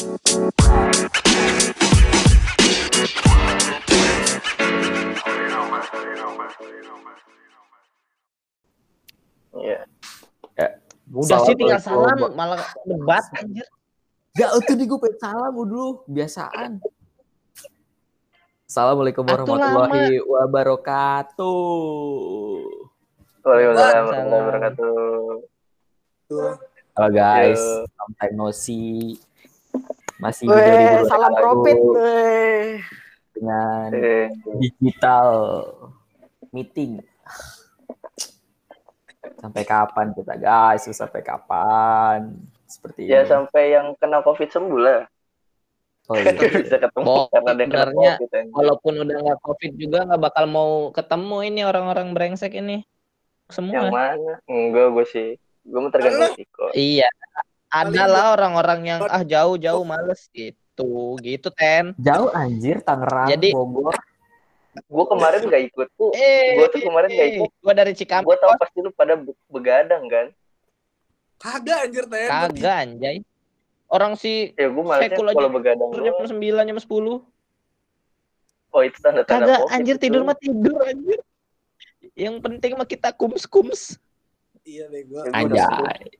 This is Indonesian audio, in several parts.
Iya. Udah sih tinggal salam malah debat anjir. Gak itu di gue pengen salam dulu biasaan. Assalamualaikum warahmatullahi wabarakatuh. Waalaikumsalam Salam. warahmatullahi wabarakatuh. Halo guys, time no see. Masih di Weh, 2021 salam profit. Weh. dengan Eh, digital meeting. Sampai kapan kita guys? Sampai kapan? Seperti ya ini. sampai yang kena covid sembuh lah. Oh, iya. bisa ketemu Oh, karena dia kena sebenarnya. Walaupun udah nggak covid juga nggak bakal mau ketemu ini orang-orang brengsek ini Yang semua. mana? Enggak, gue sih. Gue mau tergantung risiko. Iya. Ada lah orang-orang yang ah jauh-jauh males gitu, gitu ten. Jauh anjir Tangerang, Jadi- Bogor. Gue kemarin gak ikut tuh. Eh, Gue tuh kemarin gak ikut. Gua dari Cikampek. Gue tau pasti lu pada be- begadang kan. Kagak anjir Ten. Kagak anjay. Orang si Ya gue malesnya Sekul aja kalau begadang. jam. 9 jam 10. Oh itu tanda-tanda Kagak covid. anjir itu. tidur mah tidur anjir. Yang penting mah kita kums-kums. Iya bego. Anjay.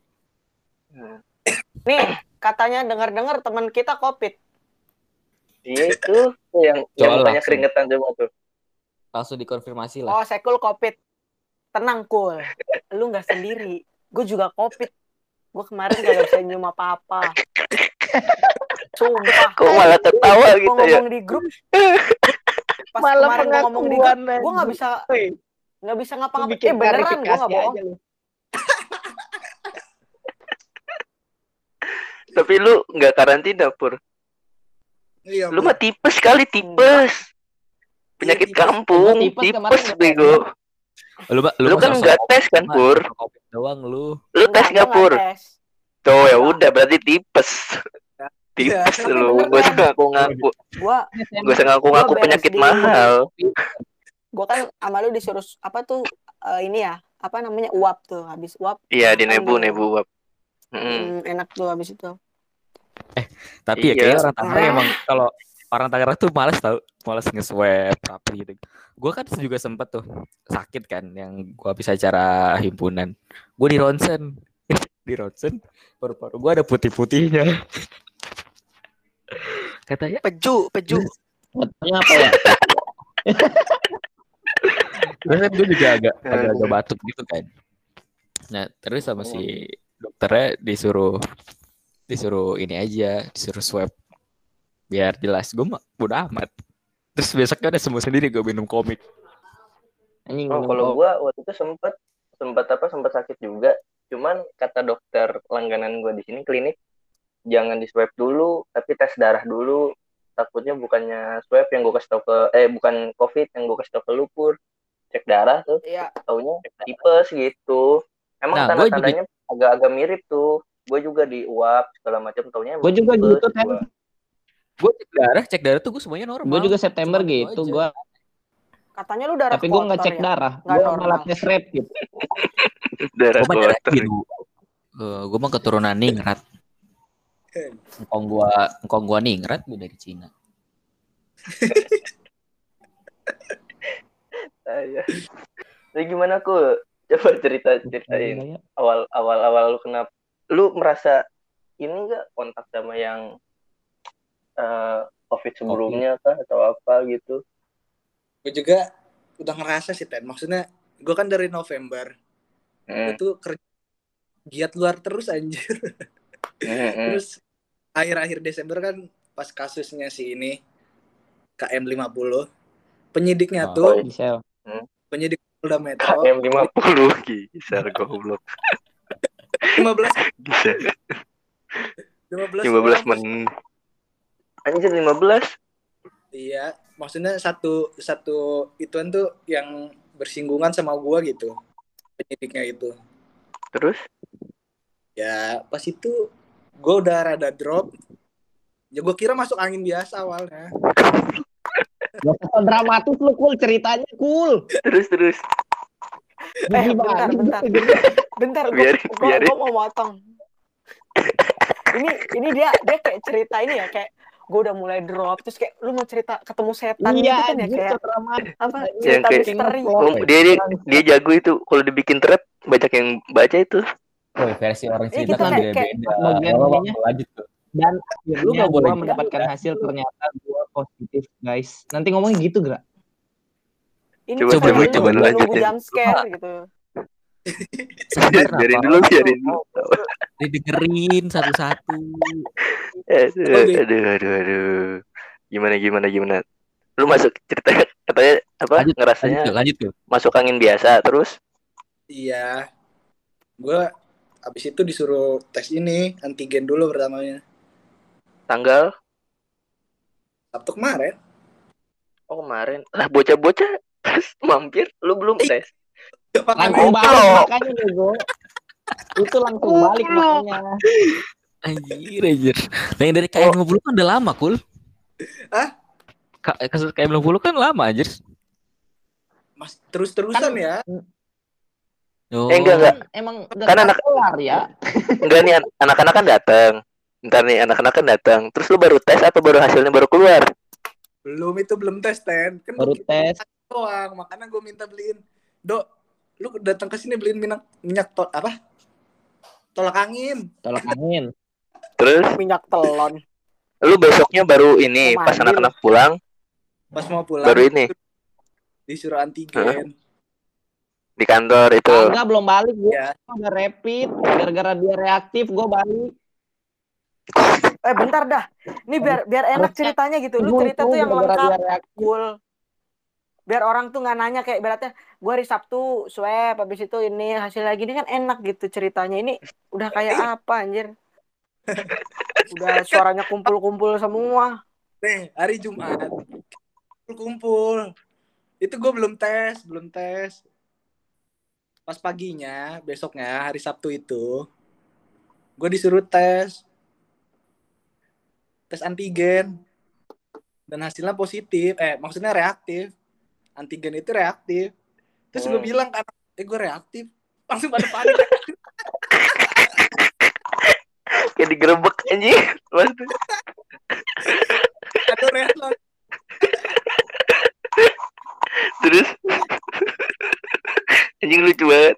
Nih, katanya dengar-dengar teman kita Covid. Iya itu yang yang Coba mukanya langsung. keringetan coba tuh. Langsung dikonfirmasi lah. Oh, Sekul Covid. Tenang, Kul. Lu nggak sendiri. Gue juga Covid. Gue kemarin gak bisa nyium apa-apa. Sumpah. Kok malah tertawa gitu ya? ngomong di grup. Pas Malah kemarin gue ngomong di grup, gue nggak anjing. bisa nggak bisa ngapa-ngapain. Eh beneran gue nggak bohong. aja lu. Tapi lu nggak karantina pur. Iya. Lu mah tipes kali tipes. Penyakit Iya, tipes. kampung, tipes bego. Lu, Lu mah kan nggak tes kan pur? doang lu. Lu tes Enggak, nggak pur? Tuh ya udah berarti tipes. Tipes Tapi lu, usah Ten. ngaku-ngaku, Gue usah ngaku-ngaku penyakit di- mahal. gue kan sama lu disuruh apa tuh eh, ini ya apa namanya uap tuh habis uap Iya di nebu tuh. nebu. Mm-mm. Hmm, enak tuh habis itu Tapi ya Iya. kayaknya orang Tangerang Ah. emang kalau orang Tangerang tuh males tau, males nge-swab rapi gitu. Gue kan juga sempet tuh sakit kan yang gua habis acara himpunan. Gue di ronsen, di ronsen paru-paru gue ada putih-putihnya. Katanya Peju, peju. Fotonya apa ya? Terus kan gue juga agak agak, agak batuk gitu kan. Nah terus sama si dokternya disuruh disuruh ini aja, disuruh swab biar jelas. Gue mah udah amat. Terus besoknya udah sembuh sendiri gue minum komik. Anjing Oh, kalau gua waktu itu sempet sempat apa sempat sakit juga. Cuman kata dokter langganan gua di sini klinik jangan di swab dulu, tapi tes darah dulu. Takutnya bukannya swab yang gua kasih tau ke eh bukan covid yang gua kasih tau ke lu pur. Cek darah tuh, iya taunya tipes gitu. Emang Nah, gua tanda-tandanya agak-agak mirip tuh. Gue juga di uap segala macam taunya emang Gue juga gitu kan. gua. Gue cek darah, cek darah tuh gue semuanya normal. Gue juga September Cuma itu gitu. Gue katanya lu darah tapi gue nggak cek ya? darah. Nggak Gue normal. malah tes rapid. Darah Gue kotor. biru. gue mah keturunan ningrat. Engkong gua, engkong gua ningrat gue dari Cina. Iya. Jadi gimana ku? Coba cerita ceritain awal awal awal lu kenapa lu merasa ini enggak kontak sama yang eh, covid sebelumnya kah atau apa gitu Gue juga udah ngerasa sih Ten. Maksudnya gue kan dari November Hmm, itu kerja giat luar terus anjir. hmm, hmm. Terus akhir-akhir Desember kan pas kasusnya si ini KM 50 penyidiknya Oh, tuh. Bisa. penyidik Polda Metro KM 50 kisar goblok 15 bisa 15 15 men anjir 15 Iya, maksudnya satu satu ituan tuh yang bersinggungan sama gua gitu. Penyidiknya itu. terus Ya, pas itu gua udah rada drop. Ya gua kira masuk angin biasa awalnya. Gak dramatis lu cool ceritanya cool. terus terus Eh, bentar, bentar. Bentar, gue biarin. mau motong. ini ini dia dia kayak cerita ini ya kayak gue udah mulai drop terus kayak lu mau cerita ketemu setan gitu Iya, kan ya kayak apa Yang cerita kayak- misteri Oh, dia, dia dia jago itu kalau dibikin trap banyak yang baca itu Woi, versi orang Iya, cerita gitu, kan ininya. mau lanjut tuh. Dan Lu akhirnya nggak boleh gua gitu. mendapatkan hasil ternyata gua positif, guys. Nanti ngomongnya gitu, Gra. ini Coba, coba, lu coba nunggu lanjutin. jump scare gitu biarin dulu biarin dulu. Didengerin satu-satu. aduh, aduh aduh aduh. Gimana gimana gimana? Lu masuk cerita katanya apa Lanjut, ngerasanya Lanjut, lanjut masuk angin biasa terus? Iya. Gue abis itu disuruh tes ini antigen dulu pertamanya. tanggal? Sabtu kemarin. oh kemarin. Lah bocah-bocah pas mampir lu belum tes Langsung balik makanya bego. Itu langsung balik makanya. Anjir, anjir. Nah, yang dari KM 50 kan udah lama, Kul. Hah? Ka- Kasus KM 50 kan lama, anjir. Mas terus-terusan ya. Oh. eh enggak enggak Kan emang Kan anak- kelar ya. enggak nih an- anak-anak kan datang ntar nih anak-anak kan datang terus lu baru tes apa baru hasilnya baru keluar Belum itu belum tes ten. Kan Baru tes. doang. Makanya gue minta beliin. Dok, lu datang ke sini beliin minyak minyak tol apa? Tolak angin. Tolak angin. terus minyak telon lu besoknya baru ini pas anak-anak pulang Pas mau pulang. baru ini Disuruh antigen. di kantor itu Enggak belum balik gua. Ya. Udah rapid gara-gara dia reaktif gua balik. eh bentar dah ini biar biar enak ceritanya gitu lu cerita tuh yang lengkap cool biar orang tuh nggak nanya kayak ibaratnya gue hari Sabtu swab habis itu ini hasil lagi ini kan enak gitu ceritanya ini udah kayak apa anjir udah suaranya kumpul-kumpul semua Nih, hari Jumat. Kumpul. Itu gue belum tes, belum tes. Pas paginya, besoknya, hari Sabtu itu, gue disuruh tes. Tes antigen. Dan hasilnya positif. Eh, maksudnya reaktif. Antigen itu reaktif. Terus gue Hmm. bilang kan, eh gue reaktif. Langsung pada panik. kayak digerebek anjing Maksudnya, Ada reaktif. terus anjing lucu banget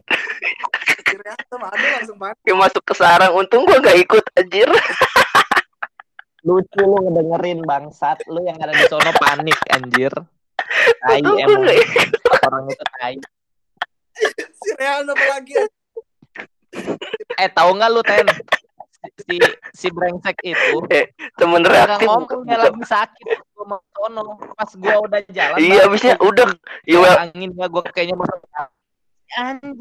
Reaktif ada langsung panik. kayak masuk ke sarang untung gua nggak ikut anjir Lucu lu ngedengerin bangsat. Lu yang ada di sono panik anjir. Tai emang orang itu tai. Si Real apa lagi? Eh tahu nggak lu Ten? Si si brengsek itu temen nggak reaktif. ngomong dia lagi sakit. Gua mau sono pas gua udah jalan iya abisnya udah. Iya angin gua gua kayaknya mau anjing.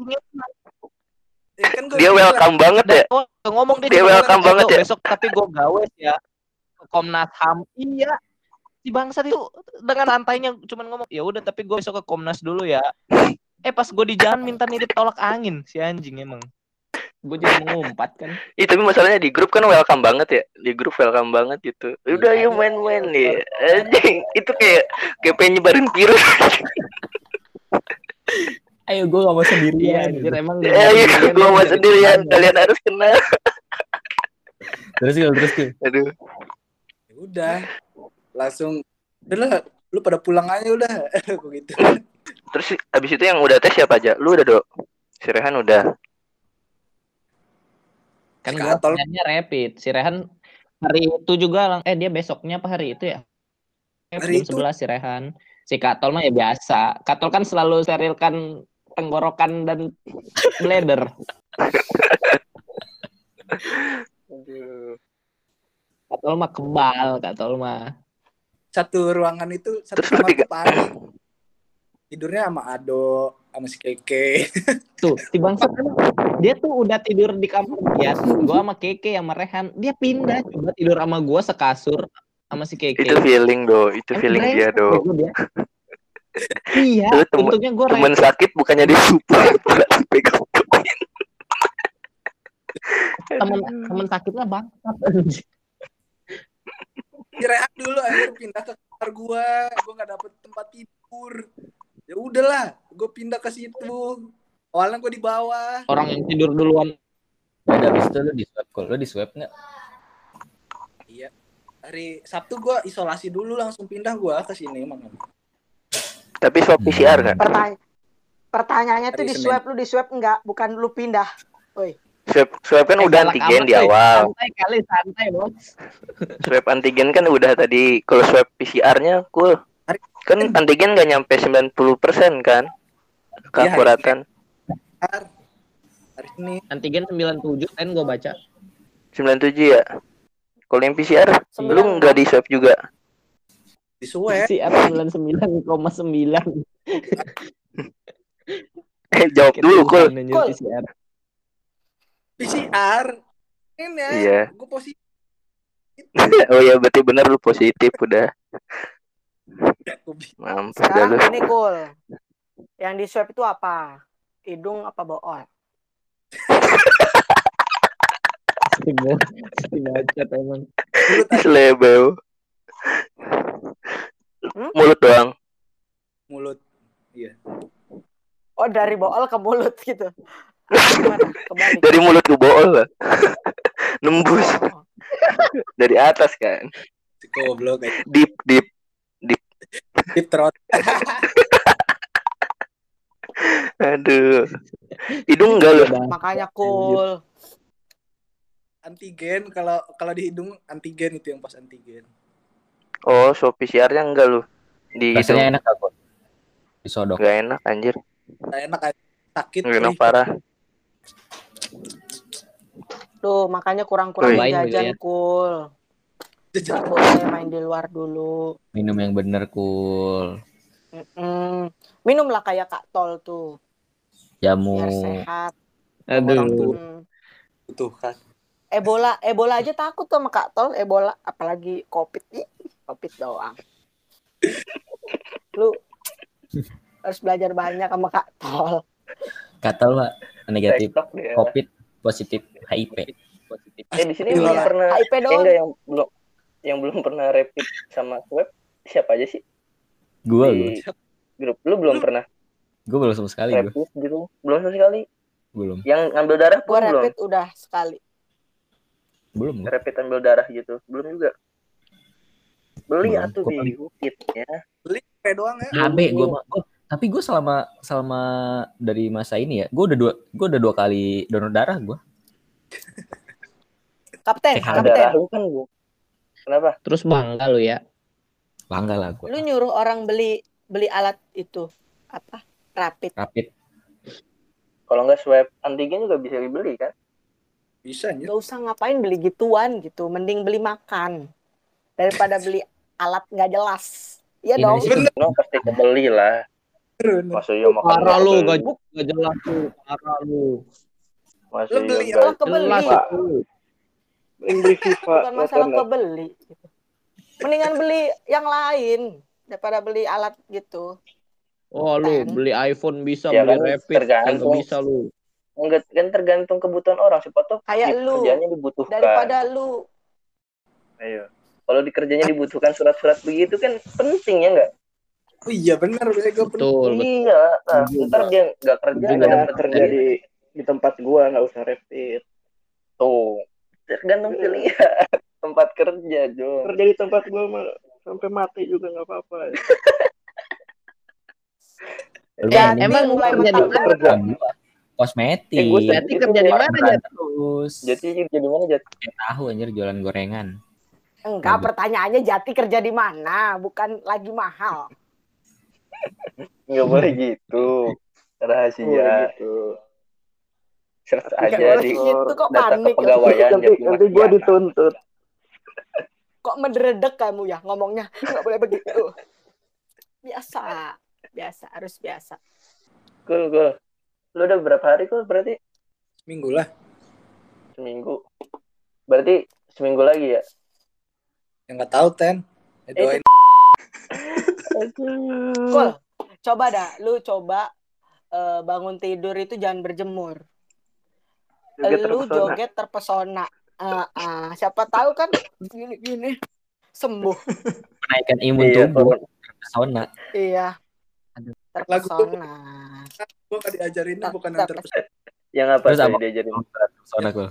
Ya kan dia welcome banget ya. ngomong dia, Dia welcome "Eh, banget ya." besok tapi gua gawe ya. Komnas HAM. Iya si bangsat itu dengan santainya cuman ngomong ya udah tapi gue besok ke Komnas dulu ya. Eh pas gue di jalan minta nitip tolak angin si anjing emang. Gue jadi mengumpat kan. Ih, tapi masalahnya di grup kan welcome banget ya. Di grup welcome banget gitu. Udah Iya. yuk main-main nih. anjing itu kayak kayak pengen nyebarin virus. Ayo gue gak mau iya sendirian. anjir emang ayo gue mau sendirian kalian harus kenal Terus terus aduh. Ya udah langsung udah lu pada pulang aja udah. Begitu terus abis itu yang udah tes siapa aja? Lu udah dok? Si Rehan udah? Kan sebenarnya rapid. Si Rehan hari itu juga lang- eh dia besoknya apa hari itu ya? Hari itu. 11 si Rehan. Si Katol mah ya biasa. Katol kan selalu sterilkan tenggorokan dan bladder Katol mah kebal Katol mah satu ruangan itu satu Terus kamar panik tidurnya sama Ado sama si Keke. Tuh si bangsat kan dia tuh udah tidur di kamar dia gua sama Keke sama Rehan. Dia pindah coba tidur sama gua sekasur sama si Keke. Itu feeling do. Itu Emang feeling dia do. dia. iya temen- untungnya gue temen sakit bukannya disupport dipegang temen temen sakitnya bangsat anjing. kira dulu akhir pindah ke kamar gua gua nggak dapet tempat tidur ya udahlah gua pindah ke situ awalnya gua di bawah orang yang tidur duluan Udah habis itu lu di swab Kul. Lu di swab nggak? Iya. Hari Sabtu gua isolasi dulu langsung pindah gua ke sini mana. Tapi swab. PCR kan? Pertanya pertanyaannya tuh Hari di Senin. swab lu di swab enggak, bukan lu pindah. Swab, swab kan Eh, udah antigen amat, di awal. Santai kali, santai bos. Swab antigen kan udah tadi. Kalau swab PCR-nya cool. Kan antigen nggak nyampe 90% kan? Keakuratan. Hari hari. Antigen 97 kan gue baca. 97 ya. Kalau yang PCR, lu Sembilan. nggak di swab juga. Di Suwe. PCR 99,9. Eh, jawab dulu, cool. Cool. PCR. Ini ya. Iya. Gua positif. oh ya, berarti bener lu positif udah. Bi- Mampus dah Sekarang lu. ini cool. Yang di swab itu apa? Hidung apa bool? Pasti bacot emang. Selebel. Hmm? Mulut doang. Mulut. Iya. Oh dari bool ke mulut gitu. Gimana? Kembali. Dari mulut ke bool lah. Nembus Oh. dari atas kan. Si goblok kayak Deep, deep. deep throat. Aduh. Hidung enggak lu? Makanya cool. Antigen kalau kalau di hidung antigen itu yang pas antigen. Oh, swab PCR-nya enggak lu? Di hidung. Rasanya enak aku. Disodok. Gak enak anjir. Nggak enak sakit. Gak enak parah. Tuh, makanya kurang-kurang jajan Ya. cool. Jajan. Boleh main di luar dulu. Minum yang bener cool. Mm-mm. Minumlah kayak Kak Tol tuh, Jamu. biar sehat. Orang Aduh. Hmm. tuh kan. Ebola, Ebola aja takut tuh sama Kak Tol, Ebola, apalagi Covid. Ih, Covid doang. Lu harus belajar banyak sama Kak Tol. Kata lu Pak, negatif dia. Positif HIV. Eh di sini Iya. belum pernah HIV eh, doang. enggak yang belum yang belum pernah rapid sama swab siapa aja sih? Gua di gua. grup lu belum pernah Gua belum sama sekali gua. rapid gitu? Belum sama sekali. Belum. Yang ngambil darah Gua pun belum. rapid udah sekali. Belum. gua. Rapid ambil darah gitu. Belum juga. Beli Belum. atuh Gua di Bukit ya. Kayak doang ya. HB gua mah. Tapi gue selama selama dari masa ini ya, gue udah dua gue udah dua kali donor darah gue. Kapten, Cek harga. Darah kapten. lu kan bu. Kenapa? Terus bangga lu ya. Bangga lah gue. Lu nyuruh orang beli beli alat itu apa? Rapid. Rapid. Kalau nggak swab antigen juga bisa dibeli kan? Bisa ya. Gak usah ngapain beli gituan gitu, mending beli makan daripada beli alat nggak jelas. Iya dong. Tuh No pasti kebeli lah. Masa iya makan Parah lu, gak, gak jelas tuh. Parah lu. Masa Lu iya beli? Malah kebeli. Jelas itu. Beli FIFA. Bukan masalah kebeli. Mendingan beli yang lain daripada beli alat gitu. Oh lu Kan. beli iPhone bisa, Ya beli kan, rapid tergantung. bisa lu. Enggak kan tergantung kebutuhan orang. Siapa tuh Kayak di lu. kerjanya dibutuhkan. Daripada lu Ayo. Kalau di kerjanya dibutuhkan surat-surat begitu kan penting ya enggak? Oh iya benar gue bener. Betul, betul. Iya. Nah, Juga. ntar dia nggak kerja nggak dapat kerja kerja di di tempat gua nggak usah rapid tuh. Tergantung pilihan tempat kerja Jo. kerja di tempat gua mah sampai mati juga nggak apa-apa Lu Ya, ini emang gua mulai kerja di mana? Kosmetik. Eh, Berarti kerja di mana ya? Terus. Jadi jadi mana Jat? Tahu anjir jualan gorengan. enggak pertanyaannya Jati kerja di mana, bukan lagi mahal. Nggak boleh gitu. Boleh Rahasia. gitu Search Nggak aja di gitu, kok data panik. kepegawaian nanti nanti gua Dimas dituntut Kok menderedek kamu ya ngomongnya? Enggak boleh begitu. Biasa. Biasa, harus biasa. Cool, cool. Lu udah berapa hari kok berarti? Minggu lah. Seminggu. Berarti seminggu lagi ya? Yang nggak tahu ten. Ya, doain. Cool. Coba dah, lu coba eh, bangun tidur itu jangan berjemur. Joget lu terpesona. joget terpesona. Ah, ah. siapa tahu kan gini-gini sembuh. Menaikkan imun Iya, tubuh. turun. Pesona. Iya. Aduh. Terpesona. Gue gak diajarinnya bukan Tetap- yang terpesona. Yang apa Terus apa? diajarin? Pesona gue.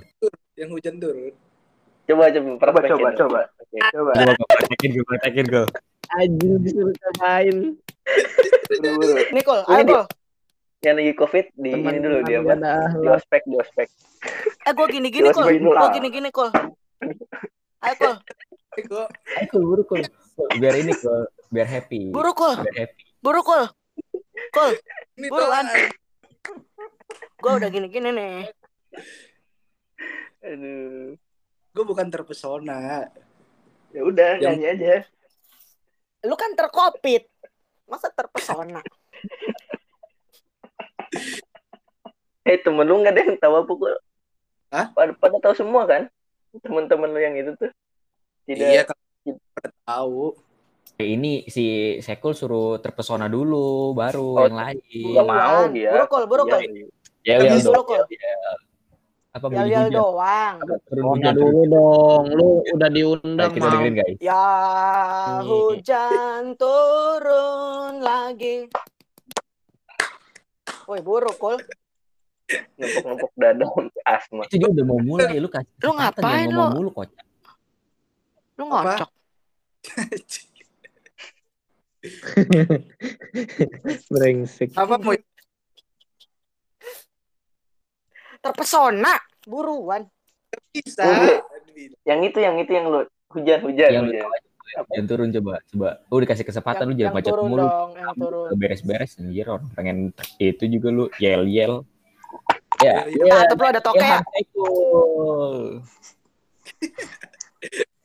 Yang hujan turun. Coba coba Coba coba coba. Coba. Gue praktekin gue praktekin gue. Anjing disuruh main. Buru-buru. Nih Kol, Ini ayo di- Kol. Yang lagi covid di ini dulu dia apa? Di ospek di ospek. Eh gue gini gini Kol. Gue gini gini Kol. Ayo Kol. Ayo Kul, buru Kul. Biar ini Kul, biar happy. Buru Kol. Biar happy. Buru Kol. Kol. ini Buruan. Gue udah gini gini nih. Aduh. Gue bukan terpesona. Ya udah nyanyi aja. Lu kan terkopit. Masa terpesona? Eh temen lu nggak ada yang tahu apa kok? Hah? Pada, pada tahu semua kan? Temen-temen lu yang itu tuh. Tidak. Iya kan pada tahu. Eh, Ini si Sekul suruh terpesona dulu, baru Oh, yang lain. Nggak mau dia. Buru Kol, buru Iya, Kol. iya. Ya Nggak ya bisa, dong. Kul. Apa Yel yel doang. Turun Oh, dulu dong. Lu udah Nah, diundang kita mau. dengerin guys. Ya Nih. hujan turun lagi. Woi buruk kul. Numpuk-numpuk dada asma. Itu dia udah mau mulai, lu kasih Lu ngapain lu? mulu kocak. Lu ngocok. Brengsek. Apa mau Terpesona. Buruan. bisa? Yang itu yang itu yang lu hujan-hujan Yang lu hujan. tahu aja, yang turun coba, coba. Lu dikasih kesempatan lu Yang, jangan yang macet mulu. dong. Yang turun. Gak beres-beres anjir orang pengen itu juga lu yel-yel. Ya, ya. Atap lu ada toke ya?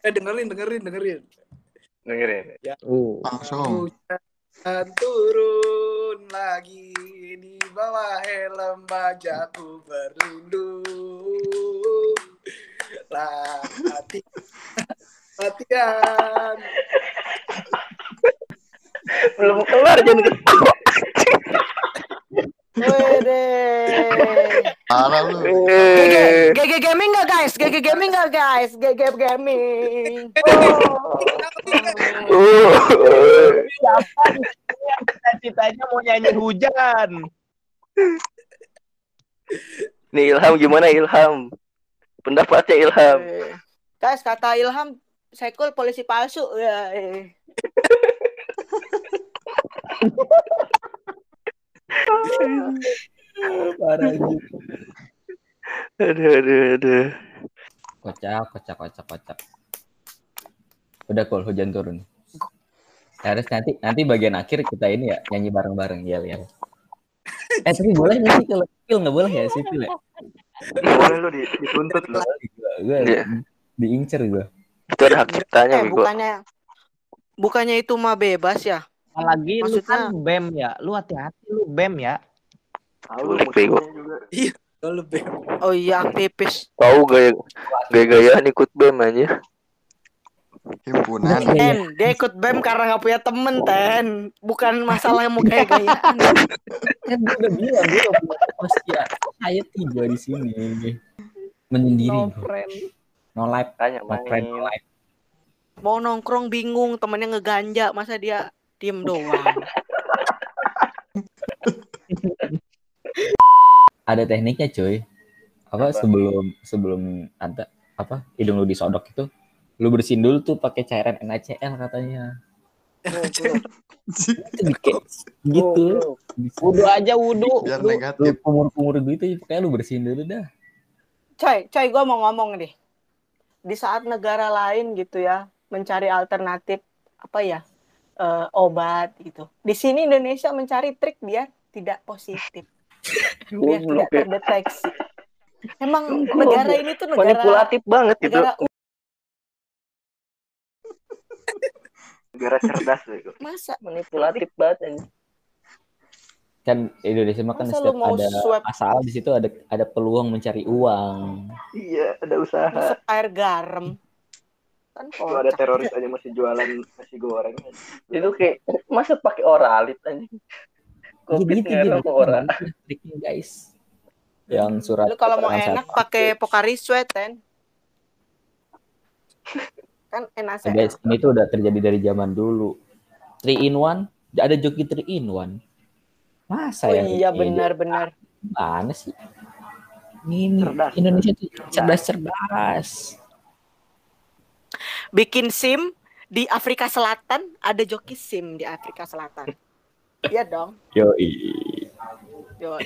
Eh dengerin dengerin dengerin. Dengerin. Uh. Langsung. Hujan turun lagi di bawah helm bajaku berlindung. Lati latihan. Belum kelar jangan ketawa. Wede. Parah lu. GG Gaming nggak guys? GG Gaming nggak guys? GG Gaming. Uh. Siapa yang cita-citanya mau nyanyi hujan? Nih Ilham gimana Ilham? Pendapatnya Ilham. Eh, Guys kata Ilham Sekul polisi palsu ya. eh. Parah. Aduh aduh aduh. Kocak, kocak, kocak, kocak. Udah kul hujan turun. Harus nanti nanti bagian akhir kita ini ya nyanyi bareng-bareng yel yel. Eh tapi boleh nggak sih kalau sipil nggak boleh ya sipil ya? Boleh lu di- dituntut lu. Gua, gua Iya. diincer gua. Itu ada hak ciptanya Eh bukannya bukannya itu mah bebas ya? Apalagi lu Maksudnya- kan BEM ya. Lu hati-hati lu BEM ya. Tahu lu Culik, bego. musuhnya juga. Kalau lebih Oh iya aktivis. Tahu gaya gaya-gayaan ikut BEM aja. Himpunan. Ten, dia ikut BEM karena nggak punya temen Ten. Bukan masalah mau gaya-gayaan. Kan gua udah bilang gua udah punya pasti ya. Saya tiga di sini. Menyendiri. No friend. No life, Tanya no friend, no main. life. Mau nongkrong bingung temennya ngeganja masa dia diem doang. Ada tekniknya cuy. Apa, Apa? sebelum sebelum ada apa hidung lu disodok itu lu bersihin dulu tuh pakai cairan NaCl katanya. Gitu. Wudu aja wudu. Biar negatif. kumur-kumur gitu ya, pokoknya lu bersihin dulu dah. Coy, coy, gue mau ngomong nih. Di saat negara lain gitu ya mencari alternatif apa ya eh, obat gitu. Di sini Indonesia mencari trik biar tidak positif, biar tidak terdeteksi. Emang negara ini tuh negara Manipulatif banget gitu. negara Negara cerdas bego. masa Manipulatif banget anjing. Kan Indonesia mah kan setiap ada swab? masalah di situ ada ada peluang mencari uang. Iya, ada usaha. masuk air garam. Kan Kalau ada teroris aja masih jualan nasi goreng. Itu kayak masa pakai oralit anjing. Covid Gitu, gitu, triknya guys. Yang surat Lu kalau mau enak pakai Pocari Sweat, Ten. Kan Nah, guys, ini tuh udah terjadi dari zaman dulu. Three in one, ada joki three in one. Masa Oh ya? iya benar-benar. Mana sih? Ini Cerdas. Indonesia tuh cerdas cerdas. bikin SIM di Afrika Selatan, ada joki SIM di Afrika Selatan. Iya dong. Yoi. Yo,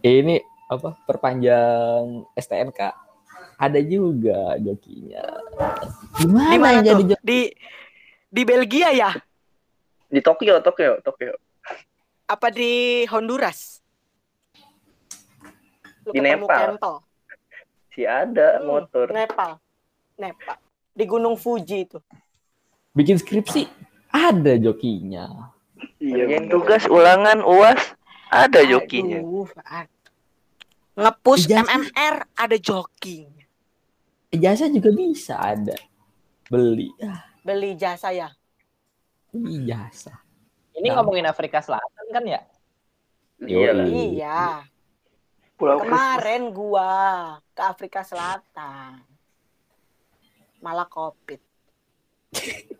Ini apa perpanjang STNK ada juga jokinya. Gimana di mana yang jadi joki? Di di Belgia ya? Di Tokyo, Tokyo, Tokyo. Apa di Honduras? Lu Di Nepal. Si ada Hmm, motor. Nepal. Nepal. Di Gunung Fuji itu. Bikin skripsi ada jokinya. Ngerjain tugas ulangan UAS ada jokinya. Aduh. Ngepush. MMR ada joking. Jasa juga bisa ada. Beli. Ah, Beli jasa ya. beli jasa. Ini Nah. ngomongin Afrika Selatan kan ya? Iya. Iya. Pulau Kemarin gua ke Afrika Selatan. Malah covid.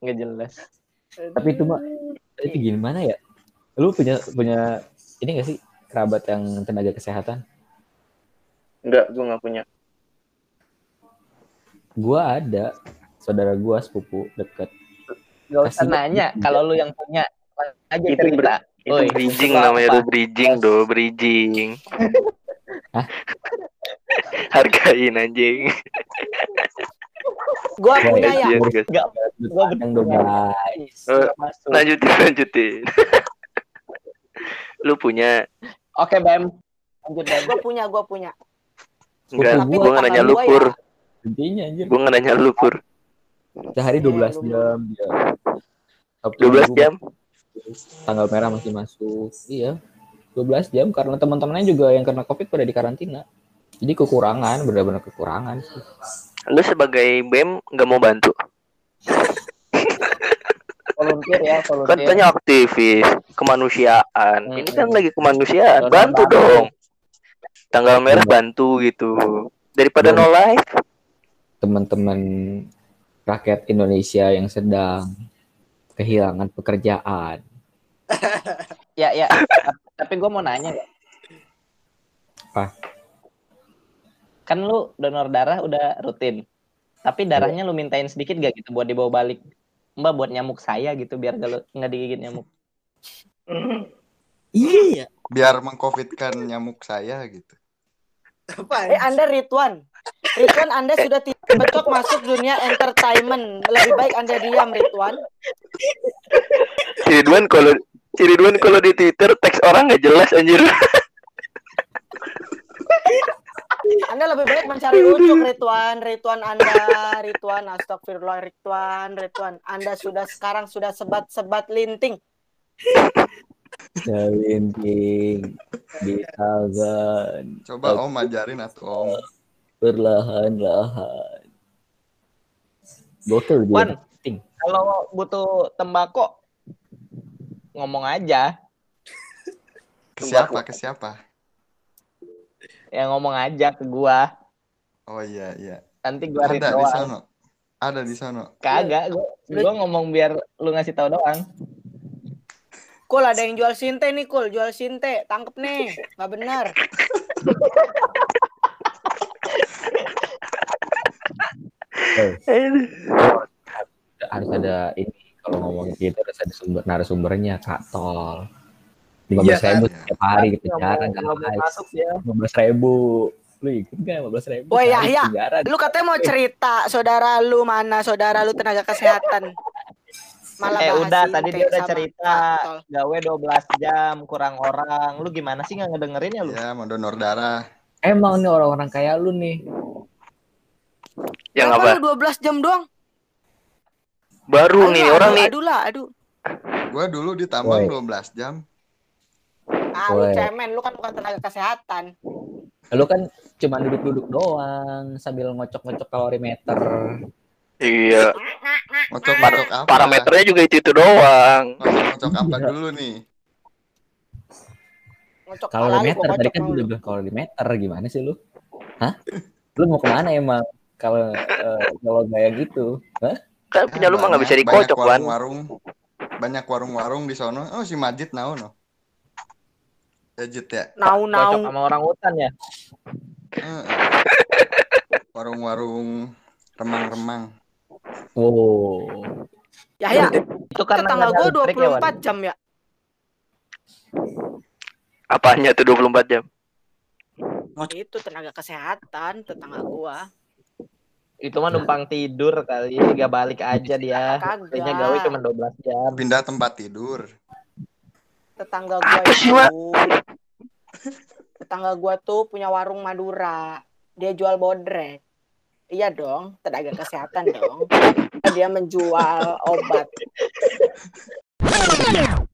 Nggak jelas. Tapi itu mah itu gimana ya? Lu punya punya ini gak sih kerabat yang tenaga kesehatan? Enggak, gue nggak punya. Gua ada saudara gua sepupu deket. Gak usah Kasih- nanya kalau lu yang punya aja Itu cerita. Itu Oi, bridging apa? namanya do bridging do bridging. Hah? Hargain anjing. Gua punya ya. guys. Gua yang dong guys. Lanjutin, lanjutin. Lu punya? Oke, Bem. Lanjut, Bem. Gua punya, gua punya. Enggak, Tapi gue nggak nanya lu pur. ya. Intinya anjir. Gue nggak nanya lu pur. Sehari 12 Iya, jam dia. Sabtu 12 Minggu jam. Tanggal merah masih masuk. Iya. 12 jam karena teman-temannya juga yang kena Covid pada di karantina. Jadi kekurangan, benar-benar kekurangan sih. Lu sebagai BEM nggak mau bantu? Volunteer ya, volunteer. Katanya aktivis kemanusiaan. Hmm. Ini kan lagi kemanusiaan. Bantu. dong. Tanggal merah bantu gitu. Daripada Donor. no life. Teman-teman rakyat Indonesia yang sedang kehilangan pekerjaan. Ya, ya. Tapi gue mau nanya ya. Apa? Kan lu donor darah udah rutin. Tapi darahnya lu mintain sedikit gak gitu buat dibawa balik? Mbak buat nyamuk saya gitu biar gak, lu- nggak digigit nyamuk. Iya ya. Biar mengcovidkan nyamuk saya gitu. Apa? Eh, Anda Ridwan. Ridwan, Anda sudah tidak cocok masuk dunia entertainment. Lebih baik Anda diam, Ridwan. Ciridwan kalau Ciridwan kalau di Twitter teks orang nggak jelas anjir. Anda lebih baik mencari ucuk, Ridwan. Ridwan Anda, Ridwan, astagfirullah, Ridwan, Ridwan. Anda sudah sekarang sudah sebat-sebat linting. Selinting di tangan Coba Om ajarin atau Om. perlahan-lahan. Gokil dia. Kalau butuh tembakau ngomong aja, Ke siapa? Ke siapa? ya ngomong aja ke gua. Oh iya iya. Nanti gua Ada di sono. Ada di sono. Kagak, gua, gua ngomong biar lu ngasih tahu doang. Kul, ada yang jual sinte nih, Kul. Jual sinte. Tangkep nih. Nggak benar. harus ada ini kalau ngomong gitu harus ada sumber narasumbernya Kak Tol. Lima Iya, belas ribu kan? setiap hari mau guys. masuk ya. Lima belas ribu. Lu ikut gak lima belas ribu? Woi, Yahya, ketinggalan. Lu katanya mau cerita saudara lu mana? Saudara lu tenaga kesehatan. Malah Eh udah, tadi dia udah sama cerita gawe 12 jam kurang orang. Lu gimana sih nggak ngedengerin ya lu? Ya mau donor darah. Emang nih orang-orang kayak lu nih. Yang apa? lu 12 jam doang? Baru Aduh nih lah, orang aduh, nih. Aduh lah, aduh. Gua dulu ditambang Woi. 12 jam. Ah, lu cemen, lu kan bukan tenaga kesehatan. Lu kan cuma duduk-duduk doang sambil ngocok-ngocok kalorimeter. Iya. Ngocok-ngocok apa? Parameternya juga itu itu doang. Ngocok-ngocok apa dulu nih? Lu, Kalorimeter gua tadi kan udah bilang kalorimeter gimana sih lu? Hah? Lu mau ke mana emang? Kalau eh, kalau kayak gitu, Hah? Kan punya lu mah nggak bisa dikocok, banyak Wan. warung-warung. Banyak warung-warung di sono. Oh si Majid naon no. Ya Jit ya. Nau nau. sama orang hutan ya. Warung-warung remang-remang. Wow. Ya ya. Itu karena Tetangga gue listrik ya, Wan? 24 jam ya. Apanya tuh 24 jam? Itu tenaga kesehatan tetangga gua. Itu mah numpang tidur kali, gak balik aja dia. Kayaknya gawe cuma 12 jam. Pindah tempat tidur. Tetangga gua itu. Tetangga gua tuh punya warung Madura. Dia jual bodrek. Iya dong, tenaga kesehatan dong. Dia menjual obat.